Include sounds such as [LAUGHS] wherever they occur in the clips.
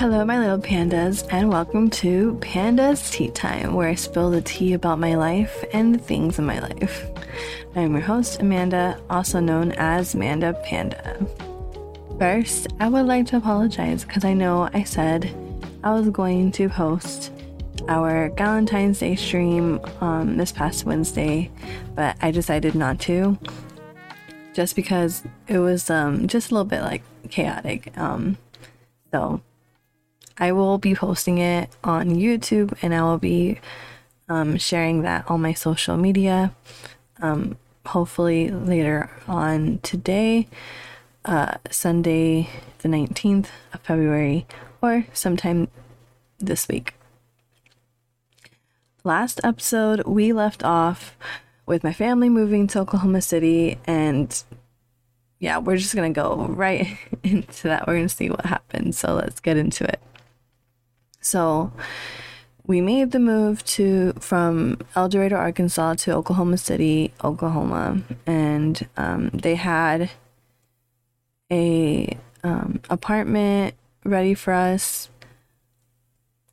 Hello, my little pandas, and welcome to Panda's Tea Time, where I spill the tea about my life and the things in my life. I am your host, Amanda, also known as Manda Panda. First, I would like to apologize because I know I said I was going to host our Valentine's Day stream um, this past Wednesday, but I decided not to just because it was um, just a little bit like chaotic. Um, so I will be posting it on YouTube and I will be um, sharing that on my social media. Um, hopefully later on today, uh, Sunday, the 19th of February, or sometime this week. Last episode, we left off with my family moving to Oklahoma City, and yeah, we're just gonna go right [LAUGHS] into that. We're gonna see what happens. So let's get into it. So we made the move to from El Dorado, Arkansas to Oklahoma City, Oklahoma, and um, they had a um, apartment ready for us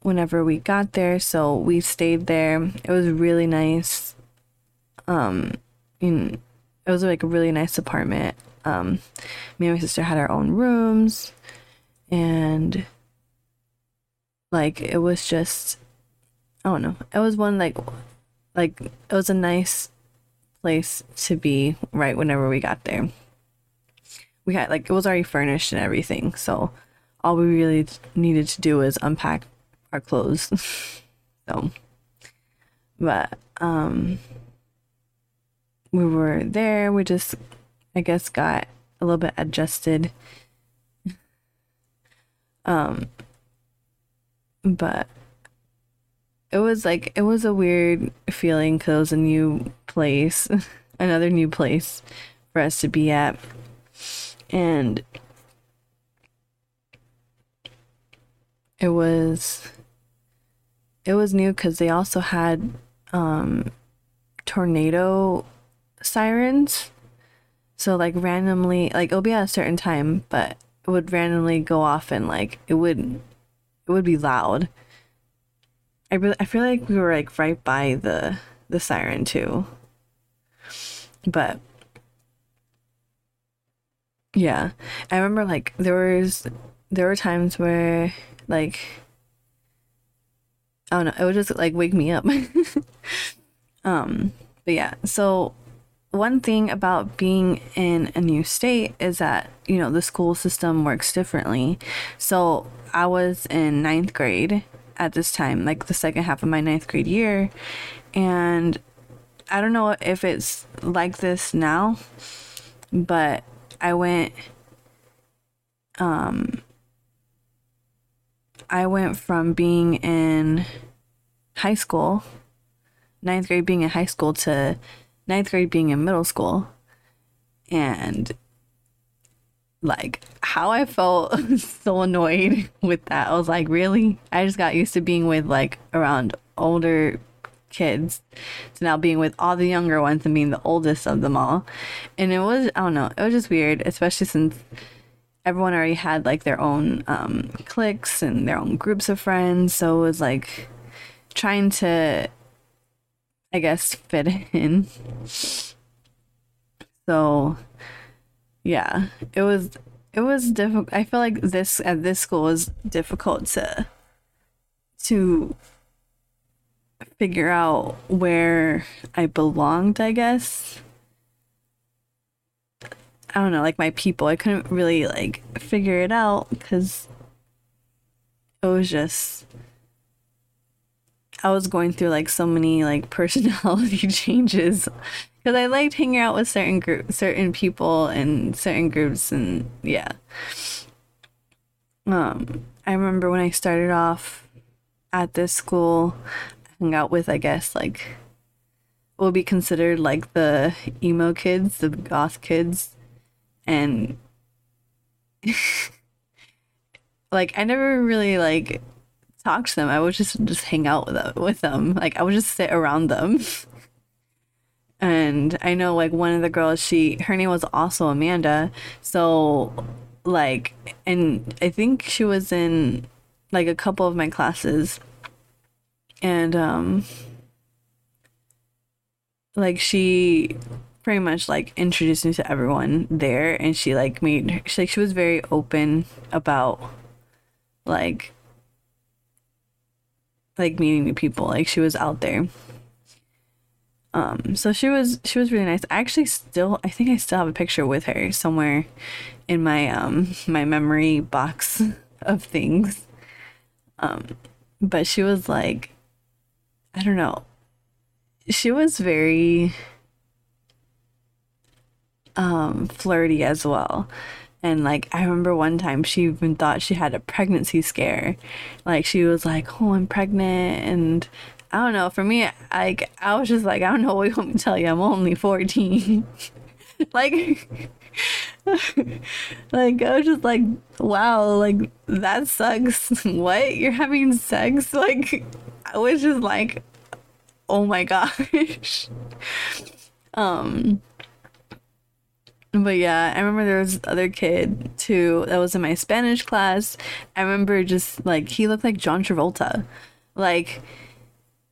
whenever we got there. So we stayed there. It was really nice. Um, in it was like a really nice apartment. Um, me and my sister had our own rooms, and like it was just I don't know. It was one like like it was a nice place to be right whenever we got there. We had like it was already furnished and everything, so all we really needed to do was unpack our clothes. [LAUGHS] so but um we were there, we just I guess got a little bit adjusted. [LAUGHS] Um but it was like it was a weird feeling because it was a new place, [LAUGHS] another new place for us to be at, and it was it was new because they also had um, tornado sirens. So like randomly, like it'll be at a certain time, but it would randomly go off and like it would it would be loud. I I feel like we were like right by the the siren too. But yeah, I remember like there was there were times where like I don't know, it would just like wake me up. [LAUGHS] um, but yeah, so one thing about being in a new state is that you know the school system works differently. So I was in ninth grade at this time, like the second half of my ninth grade year. And I don't know if it's like this now, but I went, um, I went from being in high school, ninth grade being in high school, to ninth grade being in middle school. And like how I felt [LAUGHS] so annoyed with that. I was like, really? I just got used to being with like around older kids to now being with all the younger ones and being the oldest of them all. And it was, I don't know, it was just weird, especially since everyone already had like their own um, cliques and their own groups of friends. So it was like trying to, I guess, fit in. So yeah, it was it was difficult. I feel like this at this school was difficult to to figure out where I belonged, I guess. I don't know, like my people. I couldn't really like figure it out cuz it was just I was going through like so many like [LAUGHS] personality changes because I liked hanging out with certain group, certain people and certain groups, and yeah. Um, I remember when I started off at this school, I hung out with I guess like will be considered like the emo kids, the goth kids, and [LAUGHS] like I never really like talk to them. I would just just hang out with them, with them. Like I would just sit around them. [LAUGHS] and I know like one of the girls, she her name was also Amanda. So like, and I think she was in like a couple of my classes and um like she pretty much like introduced me to everyone there and she like made she, like she was very open about like like meeting new people. Like she was out there. Um so she was she was really nice. I actually still i think i still have a picture with her somewhere in my um my memory box [LAUGHS] of things. Um but she was like i don't know. She was very um flirty as well and like I remember one time she even thought she had a pregnancy scare. Like she was like, "Oh, I'm pregnant," and I don't know. For me, like I was just like, I don't know what you want me to tell you. I'm only 14. [LAUGHS] like, [LAUGHS] like I was just like, wow, like that sucks. [LAUGHS] what? You're having sex? Like, I was just like, oh my gosh. um but yeah, I remember there was other kid too that was in my Spanish class. I remember just like he looked like John Travolta. Like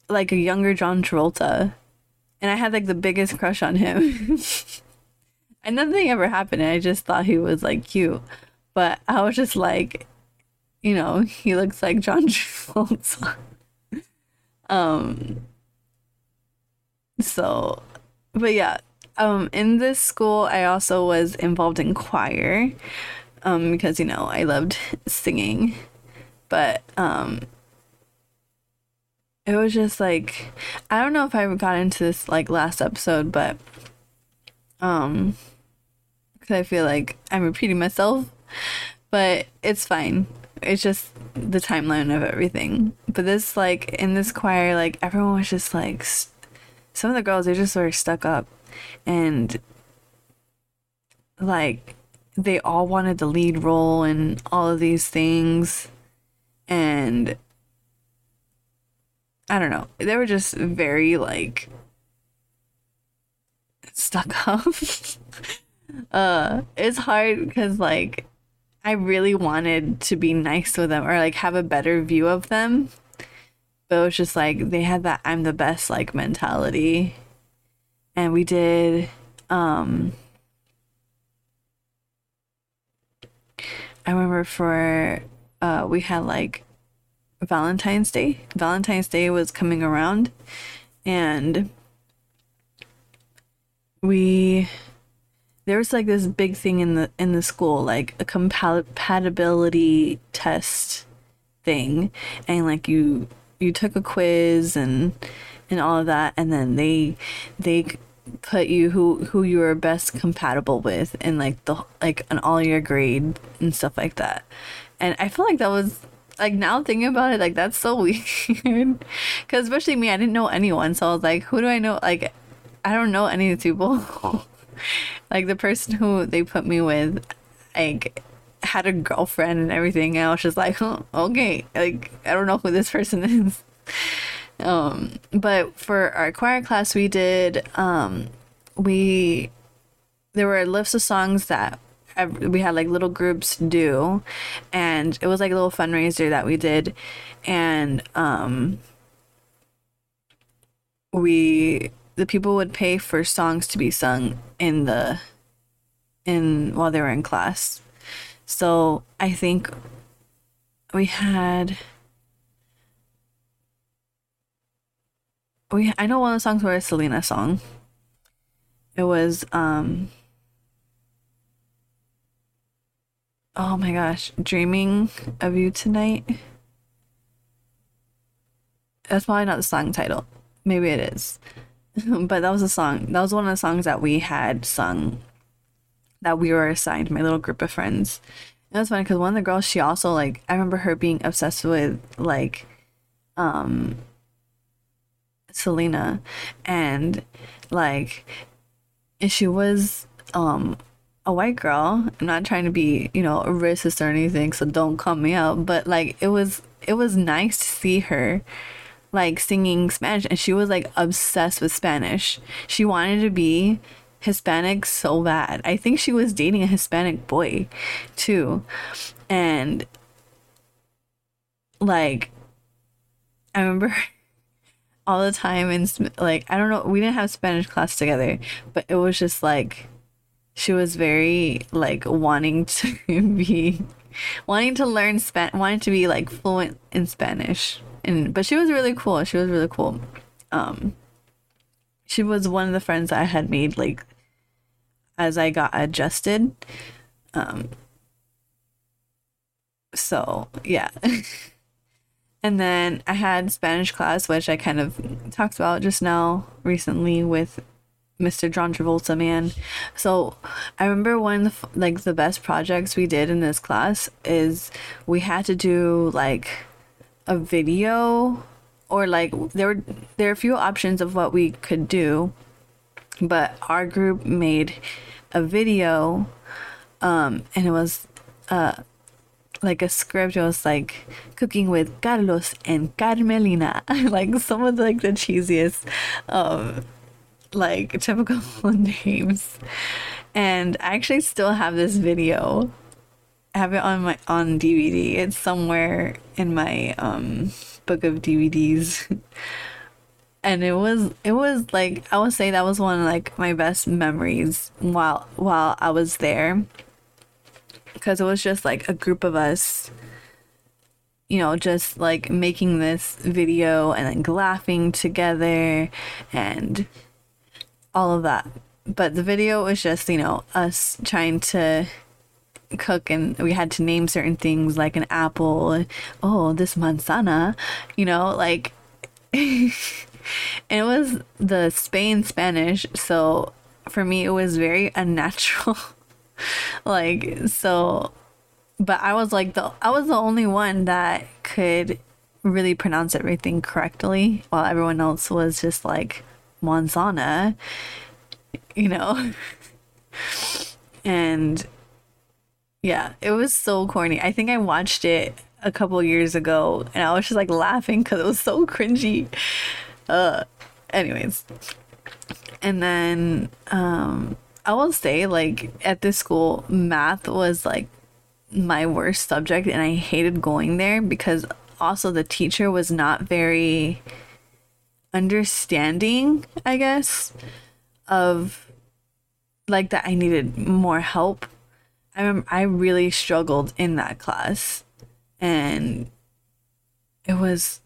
like a younger John Travolta. And I had like the biggest crush on him. [LAUGHS] and nothing ever happened. I just thought he was like cute. But I was just like, you know, he looks like John [LAUGHS] Travolta. um so but yeah, um, in this school, I also was involved in choir um, because, you know, I loved singing. But um, it was just like, I don't know if I got into this like last episode, but um, because I feel like I'm repeating myself, but it's fine. It's just the timeline of everything. But this, like, in this choir, like, everyone was just like, some of the girls, they just sort of stuck up and like they all wanted the lead role and all of these things and I don't know. They were just very like stuck [LAUGHS] up. uh it's hard cuz like I really wanted to be nice with them or like have a better view of them. But it was just like they had that I'm the best like mentality and we did um I remember for uh we had like Valentine's Day. Valentine's Day was coming around and we there was like this big thing in the in the school like a compatibility test thing and like you you took a quiz and and all of that and then they they put you who who you are best compatible with and like the like an all year grade and stuff like that. And i feel like that was like now thinking about it like that's so [LAUGHS] weird. Because especially me i didn't know anyone. So i was like who do i know? Like i don't know any of these people. [LAUGHS] Like the person who they put me with like had a girlfriend and everything. And i was just like oh, [LAUGHS] okay like i don't know who this person is um, but for our choir class, we did, um, we, there were lists of songs that we had like little groups do and it was like a little fundraiser that we did and um we the people would pay for songs to be sung in the in while they were in class. So i think we had we I know one of the songs were a Selena song. It was um Oh my gosh, Dreaming of You Tonight. That's probably not the song title. Maybe it is. [LAUGHS] but that was a song. That was one of the songs that we had sung that we were assigned, my little group of friends. And it was funny because one of the girls, she also like I remember her being obsessed with like um Selena and like she was um a white girl. I'm not trying to be, you know, a racist or anything, so don't call me out, but like it was it was nice to see her like singing Spanish and she was like obsessed with Spanish. She wanted to be Hispanic so bad. I think she was dating a Hispanic boy too. And like I remember [LAUGHS] all the time in like I don't know we didn't have Spanish class together but it was just like she was very like wanting to [LAUGHS] be wanting to learn Spanish wanting to be like fluent in Spanish. And but she was really cool. She was really cool. Um she was one of the friends I had made like as I got adjusted. Um so yeah [LAUGHS] And then I had Spanish class, which I kind of talked about just now recently with Mr. John Travolta man. So I remember one of the, like the best projects we did in this class is we had to do like a video or like there were there are a few options of what we could do, but our group made a video um and it was uh like a script. It was like cooking with Carlos and Carmelina, [LAUGHS] like some of the, like the cheesiest, um, like typical [LAUGHS] names. And I actually still have this video. I have it on my on DVD. It's somewhere in my um book of DVDs. [LAUGHS] and it was it was like I would say that was one of like my best memories while while I was there because it was just like a group of us you know just like making this video and like laughing together and all of that. But the video was just you know us trying to cook and we had to name certain things like an apple oh this manzana you know like [LAUGHS] it was the spain spanish so for me it was very unnatural [LAUGHS] [LAUGHS] like so but I was like the I was the only one that could really pronounce everything correctly while everyone else was just like Monzana, you know. [LAUGHS] and yeah, it was so corny. I think I watched it a couple years ago and I was just like laughing cuz it was so cringy. Uh anyways. And then um I will say, like, at this school, math was like my worst subject, and I hated going there because also the teacher was not very understanding, I guess, of like that I needed more help. I remember I really struggled in that class, and it was,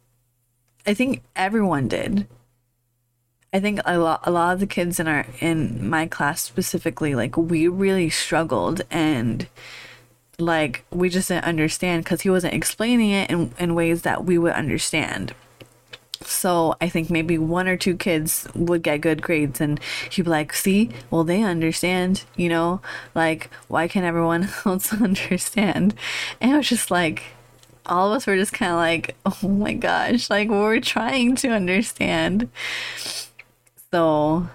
I think everyone did I think a lot a lot of the kids in our in my class specifically like we really struggled and like we just didn't understand because he wasn't explaining it in, in ways that we would understand. So I think maybe one or two kids would get good grades and he'd be like, see, well they understand, you know, like why can't everyone [LAUGHS] else understand? And it was just like all of us were just kind of like, oh my gosh, like we're trying to understand. So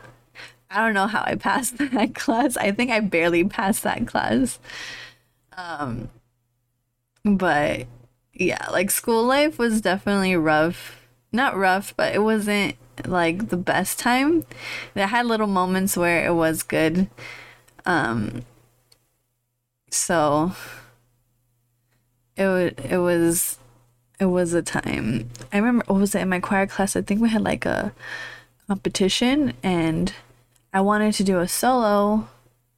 I don't know how I passed [LAUGHS] that class. I think I barely passed that class. Um but yeah, like school life was definitely rough. Not rough, but it wasn't like the best time. There had little moments where it was good. Um so it would it was it was a time. I remember what was it in my choir class? I think we had like a competition and I wanted to do a solo,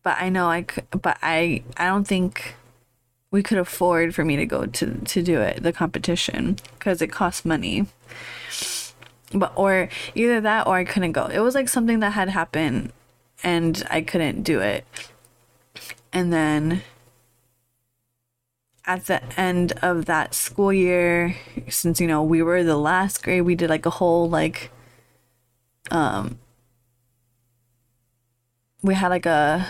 but I know I could, but I I don't think we could afford for me to go to to do it the competition because it costs money. But or either that or I couldn't go. It was like something that had happened and I couldn't do it. And then at the end of that school year, since you know we were the last grade, we did like a whole like um we had like a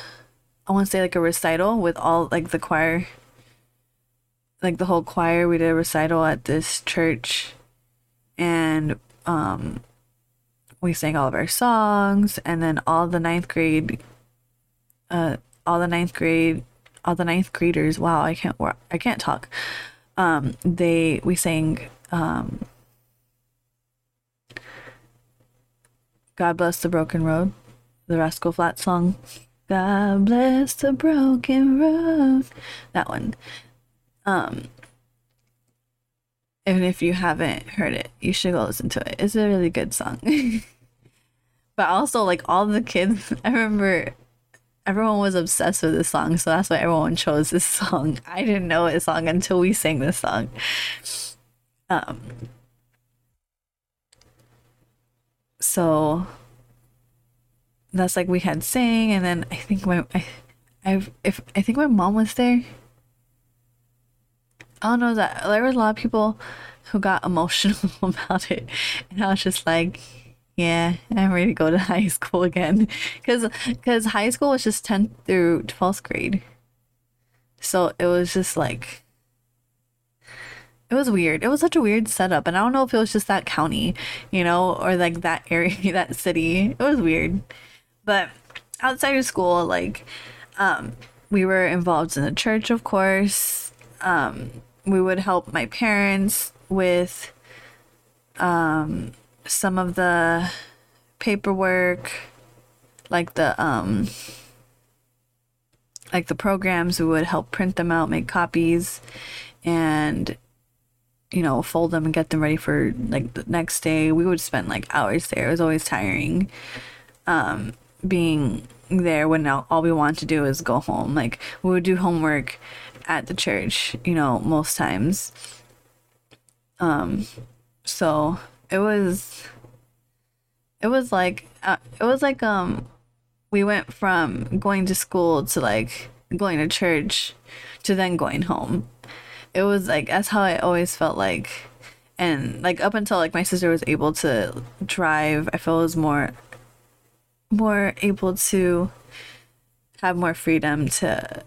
I want to say like a recital with all like the choir like the whole choir. We did a recital at this church and um we sang all of our songs. And then all the ninth grade uh all the ninth grade all the ninth graders wow i can't i can't talk. Um they we sang um God Bless the Broken Road, the Rascal Flat song. God bless the broken road. That one. Um And if you haven't heard it, you should go listen to it. It's a really good song. [LAUGHS] but also, like all the kids, [LAUGHS] I remember everyone was obsessed with this song, so that's why everyone chose this [LAUGHS] song. I didn't know this song until we sang this song. Um, so that's like we had sang, and then I think my I, I if I think my mom was there. I don't know that there was a lot of people who got emotional [LAUGHS] about it, and I was just like, yeah, I'm ready to go to [LAUGHS] high school again, because because high school was just 10th through 12th grade, so it was just like. It was weird. It was such a weird setup, and I don't know if it was just that county, you know, or like that [LAUGHS] area, that city. It was weird. But outside of school, like, um, we were involved in the church, of course. Um, we would help my parents with um, some of the paperwork, like the um, like the programs. We would help print them out, make copies, and you know, fold them and get them ready for like the next day. We would spend like hours there. It was always tiring. Um, being there when all we wanted to do is go home. Like we would do homework at the church, you know, most times. Um, so it was, it was like, uh, it was like, um, we went from going to school to like going to church to then going home. It was like, that's how I always felt like. And like up until like my sister was able to drive, I felt it was more more able to have more freedom to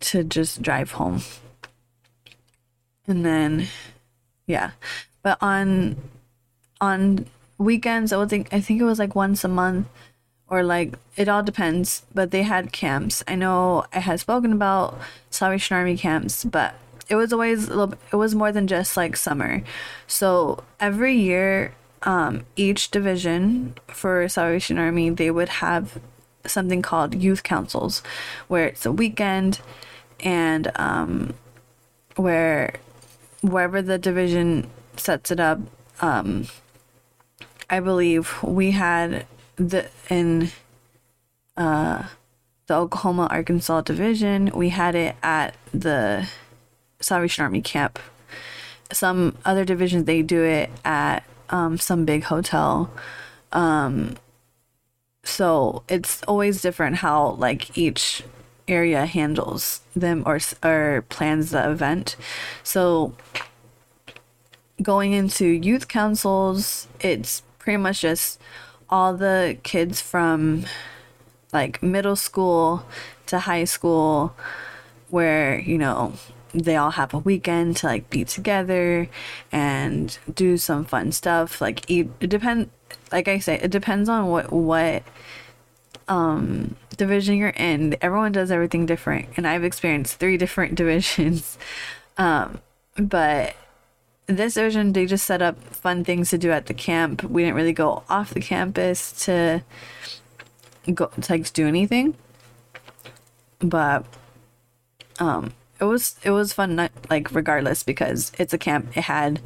to just drive home. And then yeah. But on on weekends I would think I think it was like once a month or like it all depends, but they had camps. I know I had spoken about Salvation Army camps, but it was always a little it was more than just like summer. So every year um, each division for Salvation Army, they would have something called youth councils, where it's a weekend, and um, where wherever the division sets it up, um, I believe we had the in uh, the Oklahoma Arkansas division, we had it at the Salvation Army camp. Some other divisions they do it at um, some big hotel. Um, so it's always different how like each area handles them or or plans the event. So going into youth councils, it's pretty much just all the kids from like middle school to high school where you know they all have a weekend to like be together and do some fun stuff. Like eat it depend like i say it depends on what what um division you're in. Everyone does everything different and i've experienced three different [LAUGHS] divisions. Um but this version, they just set up fun things to do at the camp. We didn't really go off the campus to go to like do anything. But um it was it was fun like regardless because it's a camp. It had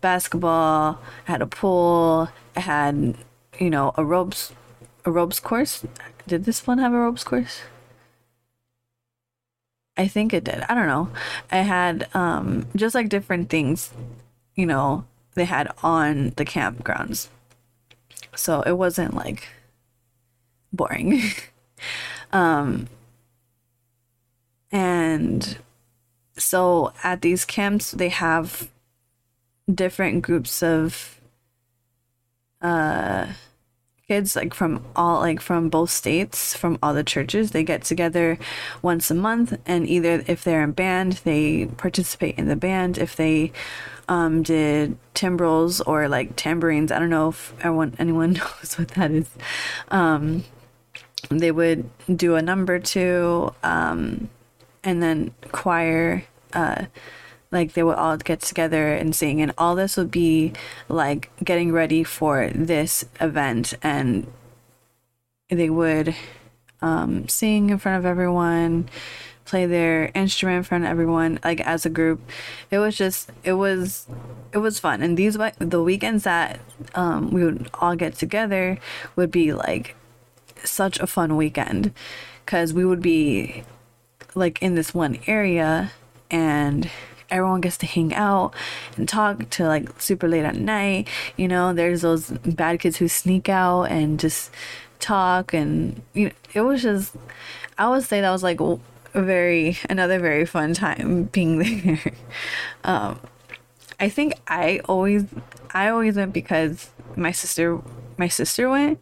basketball it had a pool it had you know a ropes a ropes course. Did this one have a ropes course i think it did. I don't know. I had um just like different things you know they had on the campgrounds. So it wasn't like boring. [LAUGHS] Um and so at these camps they have different groups of uh kids like from all like from both states from all the churches. They get together once a month and either if they're in band they participate in the band. If they um did timbrels or like tambourines i don't know if everyone anyone [LAUGHS] knows what that is. Um they would do a number two um and then choir uh like they would all get together and sing and all this would be like getting ready for this event and they would um, sing in front of everyone play their instrument in front of everyone, like as a group. It was just, it was, it was fun. And these the weekends that um, we would all get together would be like such a fun weekend because we would be like in this one area and everyone gets to hang out and talk to like super late at night. You know, there's those bad kids who sneak out and just talk and you know, it was just I would say that was like a very another very fun time [LAUGHS] being there. um I think I always I always went because my sister my sister went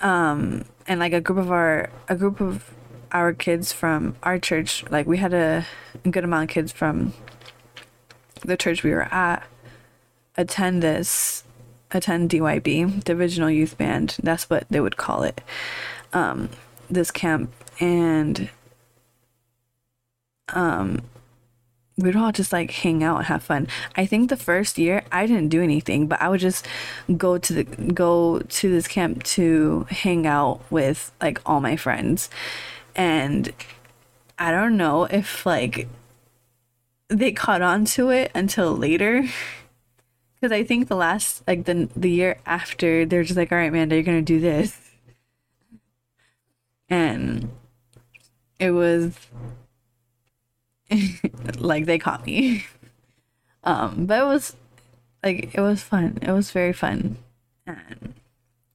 um and like a group of our a group of our kids from our church like we had a, good amount of kids from the church we were at attend this attend DYB, Divisional Youth Band. That's what they would call it. Um, this camp and um we'd all just like hang out and have fun. I think the first year I didn't do anything, but I would just go to the go to this camp to hang out with like all my friends. And I don't know if like they caught on to it until later. [LAUGHS] Cuz I think the last like the the year after they're just like all right, Amanda, you're to do this. And it was [LAUGHS] like they caught me. [LAUGHS] Um, but it was like it was fun. It was very fun. And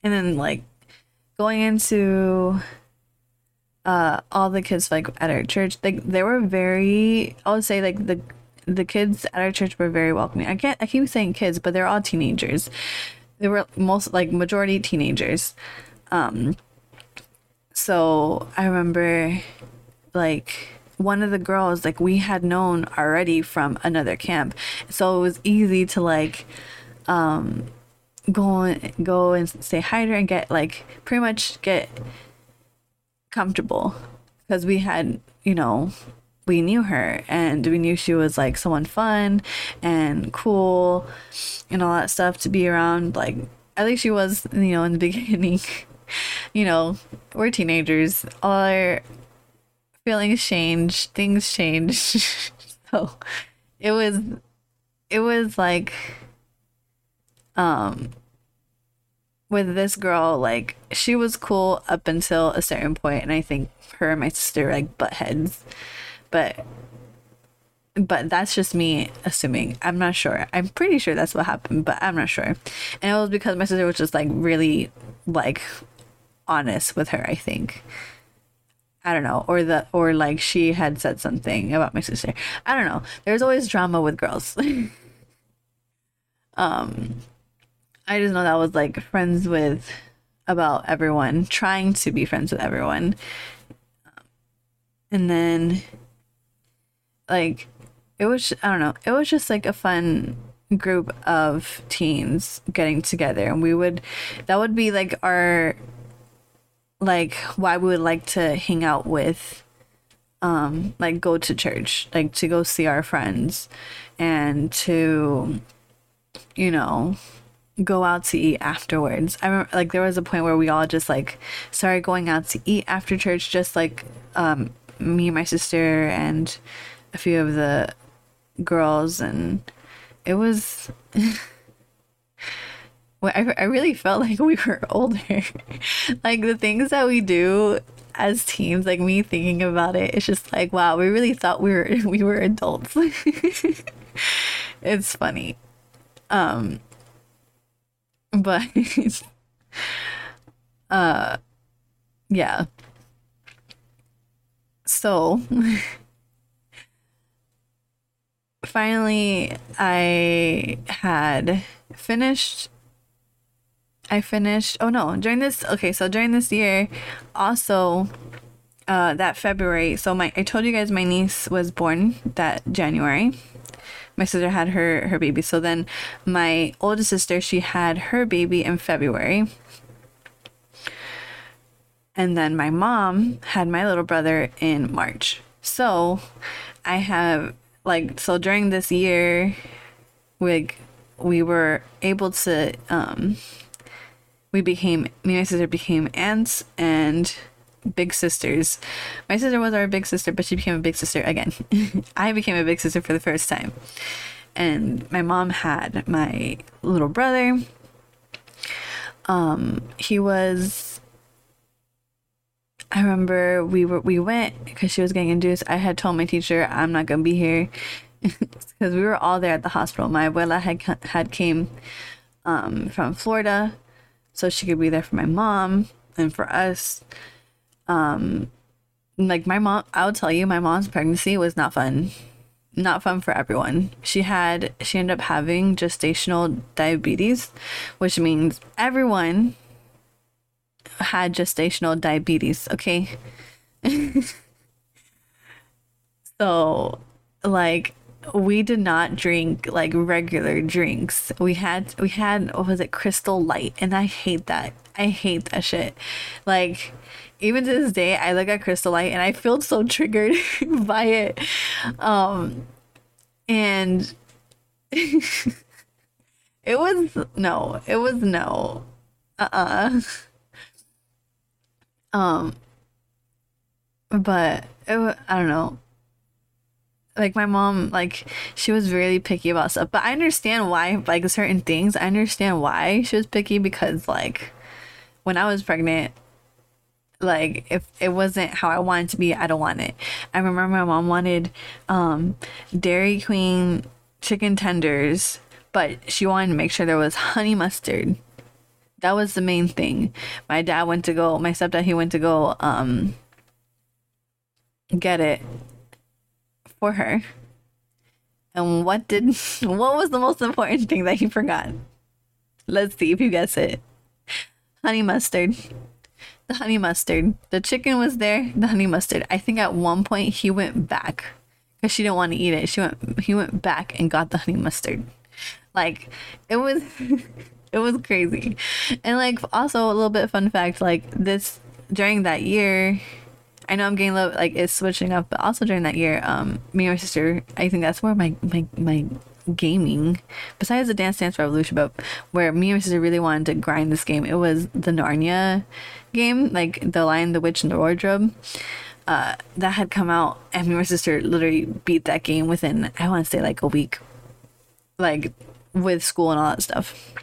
and then like going into uh all the kids like at our church, like they were very I would say like the the kids at our church were very welcoming. I can't I keep saying kids, but they're all teenagers. They were most like majority teenagers. Um so I remember like one of the girls like we had known already from another camp so it was easy to like um go and go and say hi to her and get like pretty much get comfortable because we had you know we knew her and we knew she was like someone fun and cool and all that stuff to be around like at least she was you know in the [LAUGHS] beginning you know we're teenagers all our feelings change, things change. [LAUGHS] so it was it was like um with this girl like she was cool up until a certain point and I think her and my sister like butt heads. But but that's just me assuming. I'm not sure. I'm pretty sure that's what happened, but I'm not sure. And it was because my sister was just like really like honest with her, I think. I don't know, or the or like she had said something about my sister. I don't know. There's always drama with girls. [LAUGHS] um I just know that was like friends with about everyone, trying to be friends with everyone. and then like it was I don't know, it was just like a fun group of teens getting together and we would that would be like our like why we would like to hang out with um like go to church like to go see our friends and to you know go out to eat afterwards i remember like there was a point where we all just like started going out to eat after church just like um me and my sister and a few of the girls and it was [LAUGHS] I, I really felt like we were [LAUGHS] older. like the things that we do as teens, like me thinking about it, it's just like, wow, we really thought we were [LAUGHS] we were adults. it's funny. Um but [LAUGHS] uh yeah. So [LAUGHS] finally I had finished I finished. Oh no, during this. Okay, so during this year, also, uh, that February. So my, I told you guys my niece was born that January. My sister had her her baby. So then, my oldest sister she had her baby in February. And then my mom had my little brother in March. So, I have like so during this year, we we were able to um we became me and my sister became aunts and big sisters. My sister was our big sister, but she became a big sister again. [LAUGHS] I became a big sister for the first time. And my mom had my little brother. Um, he was I remember we were we went because she was getting induced. I had told my teacher I'm not gonna be here [LAUGHS] because we were all there at the hospital. My abuela had had came um, from Florida, so she could be there for my mom and for us. Um, like my mom, I will tell you, my mom's pregnancy was not fun. Not fun for everyone. She had she ended up having gestational diabetes, which means everyone had gestational diabetes, okay? [LAUGHS] so, like we did not drink like regular drinks. We had we had what was it, Crystal Light, and I hate that. I hate that shit. Like even to this day, I look at Crystal Light and I feel so triggered [LAUGHS] by it. Um, and [LAUGHS] it was no, it was no. Uh uh-uh. uh um, but it, I don't know. Like my mom, like she was really picky about stuff, but I understand why. Like certain things, I understand why she was picky because, like, when I was pregnant, like if it wasn't how I wanted to be, I don't want it. I remember my mom wanted um Dairy Queen chicken tenders, but she wanted to make sure there was honey mustard that was the main thing. My dad went to go, my stepdad, he went to go um get it for her. And what did [LAUGHS] what was the most important thing that he forgot? Let's see if you guess it. Honey mustard. The honey mustard. The chicken was there, the honey mustard. I think at one point he went back because she didn't want to eat it. She went he went back and got the honey mustard. Like it was [LAUGHS] it was crazy. And like also a little bit fun fact, like this during that year, I know I'm getting little like it's switching up, but also during that year, um, me and my sister, I think that's where my my my gaming, besides the Dance Dance Revolution, but where me and my sister really wanted to grind this game, it was the Narnia game, like the Lion, the Witch, and the Wardrobe. Uh, that had come out, and me and my sister literally beat that game within I want to say like a week, like with school and all that stuff.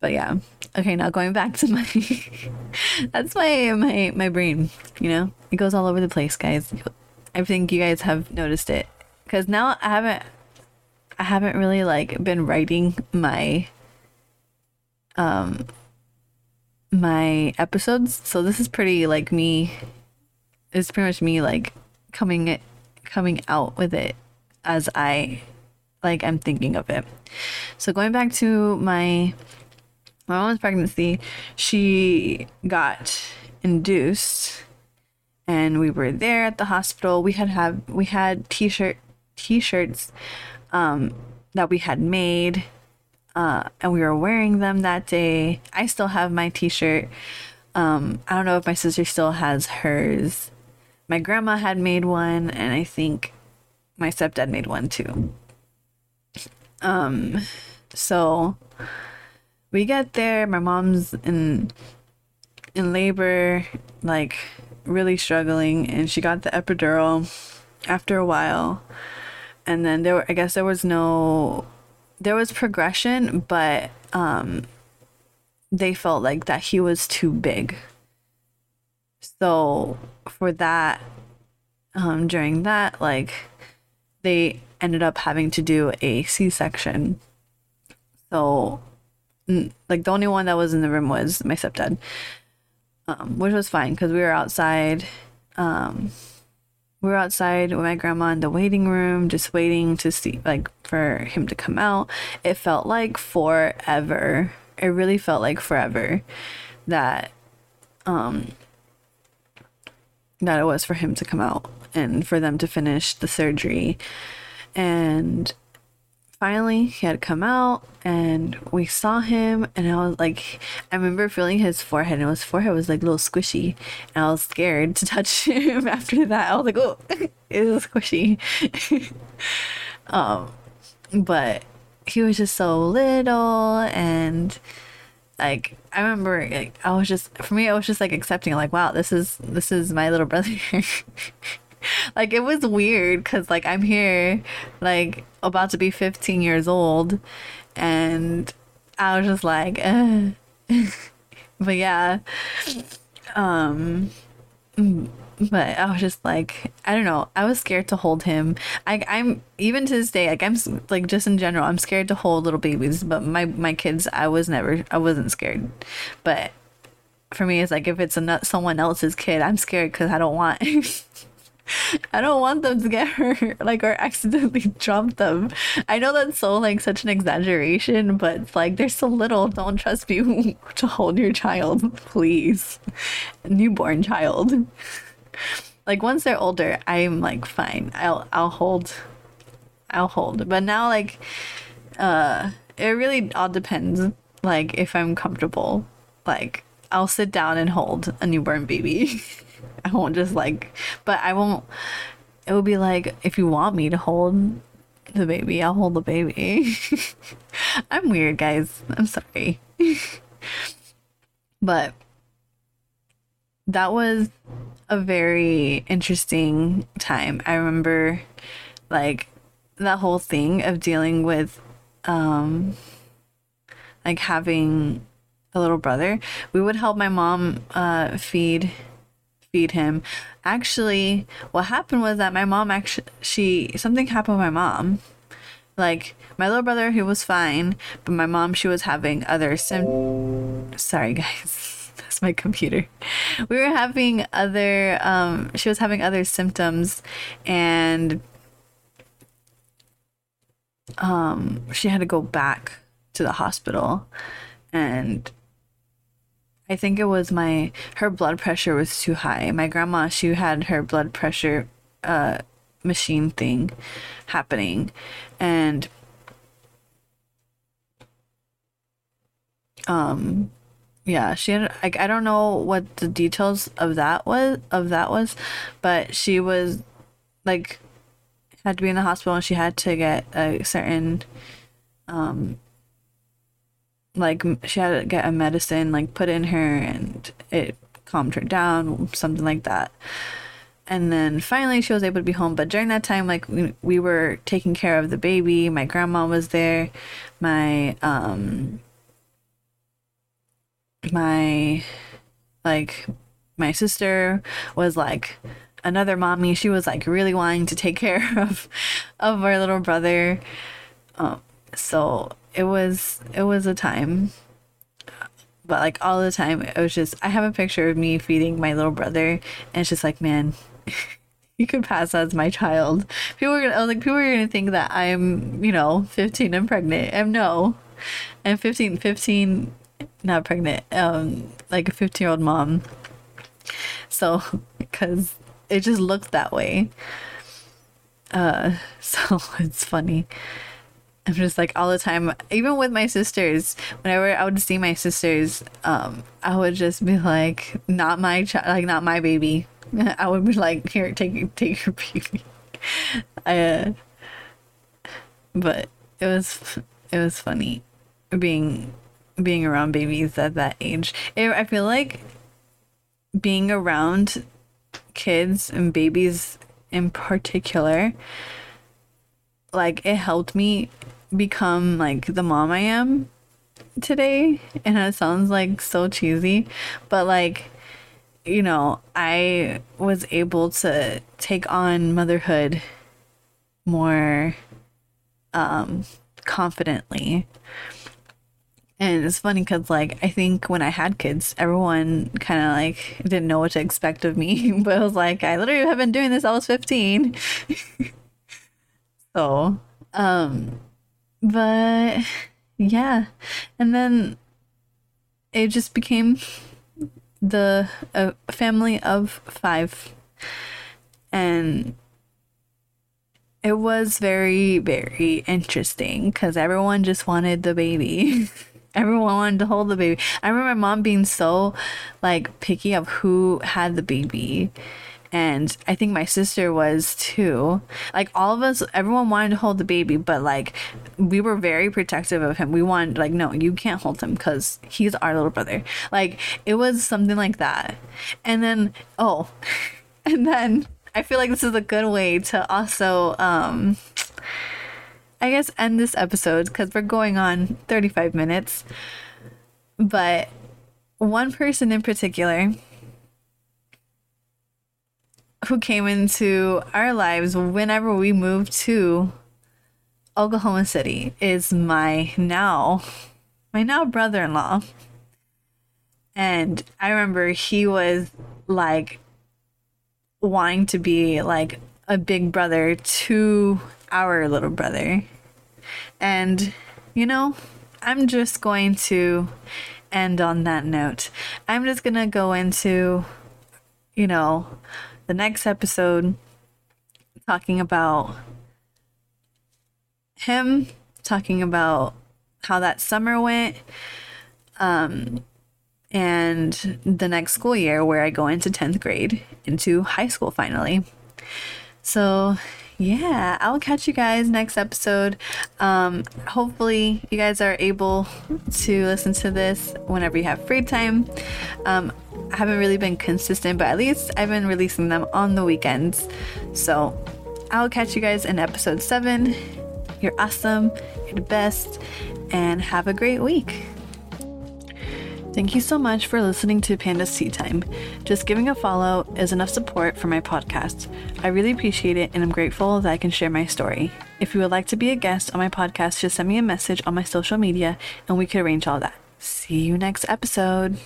But yeah. Okay, now going back to my [LAUGHS] that's my my my brain, you know? It goes all over the place, guys. I think you guys have noticed it cuz now I haven't I haven't really like been writing my um my episodes. So this is pretty like me it's pretty much me like coming it coming out with it as I like I'm thinking of it. So going back to my my mom's pregnancy, she got induced and we were there at the hospital. We had have we had t-shirt t-shirts um, that we had made uh, and we were wearing them that day. I still have my t-shirt. Um, I don't know if my sister still has hers. My grandma had made one and I think my stepdad made one too. Um, so we get there. My mom's in in labor, like really struggling, and she got the epidural after a while. And then there, were, I guess there was no, there was progression, but um, they felt like that he was too big. So for that, um, during that, like they ended up having to do a C-section. So, like the only one that was in the room was my stepdad, um, which was fine because we were outside. Um, were outside with my grandma in the waiting room, just waiting to see, like, for him to come out. It felt like forever. It really felt like forever that, um, that it was for him to come out and for them to finish the surgery and finally he had come out and we saw him and I was like I remember feeling his forehead and his forehead was like a little squishy and I was scared to [LAUGHS] touch him after that. I was like, oh [LAUGHS] it was squishy. [LAUGHS] um but he was just so little and like I remember like, I was just for me I was just like accepting like wow this is this is my little brother [LAUGHS] like it was weird because like I'm here like about to be 15 years old and I was just like eh. [LAUGHS] but yeah um but I was just like, I don't know. I was scared to hold him. I, I'm even to this day, like I'm like just in general, I'm scared to hold little babies. But my my kids, I was never, I wasn't scared. But for me, it's like if it's a someone else's kid, I'm scared because I don't want. [LAUGHS] [LAUGHS] I don't want them to get hurt, [LAUGHS] like, or accidentally [LAUGHS] drop them. I know that's so, like, such an exaggeration, but it's like, they're so little. Don't trust me to hold your child, please. Newborn child like once they're older, I'm like fine. I'll I'll hold I'll hold. But now like uh it really all depends like if I'm comfortable. Like I'll sit down and hold a newborn baby. [LAUGHS] I won't just like but I won't it will be like if you want me to hold the baby, I'll hold the baby. [LAUGHS] I'm weird, guys. I'm sorry. [LAUGHS] but that was a very interesting time. I remember like that whole thing of dealing with um like having a little brother. We would help my mom uh feed feed him. Actually, what happened was that my mom actually she something happened with my mom. Like my little brother, he was fine, but my mom, she was having other sim. Sorry, guys [LAUGHS] that's my computer. We were having other, um, she was having other symptoms and um, she had to go back to the hospital. And I think it was my, her blood pressure was too high. My grandma, she had her blood pressure uh, machine thing happening. And um yeah she had like i don't know what the details of that was of that was but she was like had to be in the hospital and she had to get a certain um like she had to get a medicine like put in her and it calmed her down something like that. And then finally she was able to be home but during that time like we, we were taking care of the baby. My grandma was there. My um my like my sister was like another mommy. She was like really wanting to take [LAUGHS] care of of our little brother. Um, so it was it was a time but like all the time it was just i have a picture of me feeding my little brother and it's just like man [LAUGHS] you could pass as my child people are gonna like people are gonna think that i'm you know 15 and pregnant and no i'm 15 15 not pregnant, um, like a 15 year old mom. So, [LAUGHS] because it just looked that way. Uh, [LAUGHS] so it's funny. I'm just like all the time, even with my sisters, whenever I would see my sisters, um, I would just be like, not my child, like not my baby. [LAUGHS] I would be like, here, take take your [LAUGHS] baby. I, uh, but it was it was funny being being around babies at that age. It, I feel like being around kids and babies in particular, like it helped me become like the mom I am today. And it sounds like so cheesy, but like, you know, I was able to take on motherhood more um confidently and it's funny because, like, I think when I had kids, everyone kind of like didn't know what to expect of me. [LAUGHS] but it was like, I literally have been doing this. I was 15. [LAUGHS] so, um, but yeah. And then it just became the a family of five. And it was very, very interesting because everyone just wanted the baby. [LAUGHS] Everyone wanted to hold the baby. I remember my mom being so like picky of who had the baby. And I think my sister was too. Like all of us, everyone wanted to hold the baby, but like we were very protective of him. We wanted like, no, you can't hold him because he's our little brother. Like it was something like that. And then oh, [LAUGHS] and then I feel like this is a good way to also um I guess end this episode because we're going on 35 minutes. But one person in particular who came into our lives whenever we moved to Oklahoma City is my now my now brother-in-law. And I remember he was like wanting to be like a big brother to our little brother. And you know, I'm just going to end on that note. I'm just going to go into you know, the next episode talking about him talking about how that summer went um and the next school year where I go into 10th grade into high school finally. So, yeah, I'll catch you guys next episode. Um, hopefully, you guys are able to listen to this whenever you have free time. Um, I haven't really been consistent, but at least I've been releasing them on the weekends. So, I'll catch you guys in episode seven. You're awesome, you're the best, and have a great week. Thank you so much for listening to Panda's Tea Time. Just giving a follow is enough support for my podcast. I really appreciate it and I'm grateful that I can share my story. If you would like to be a guest on my podcast, just send me a message on my social media and we could arrange all that. See you next episode.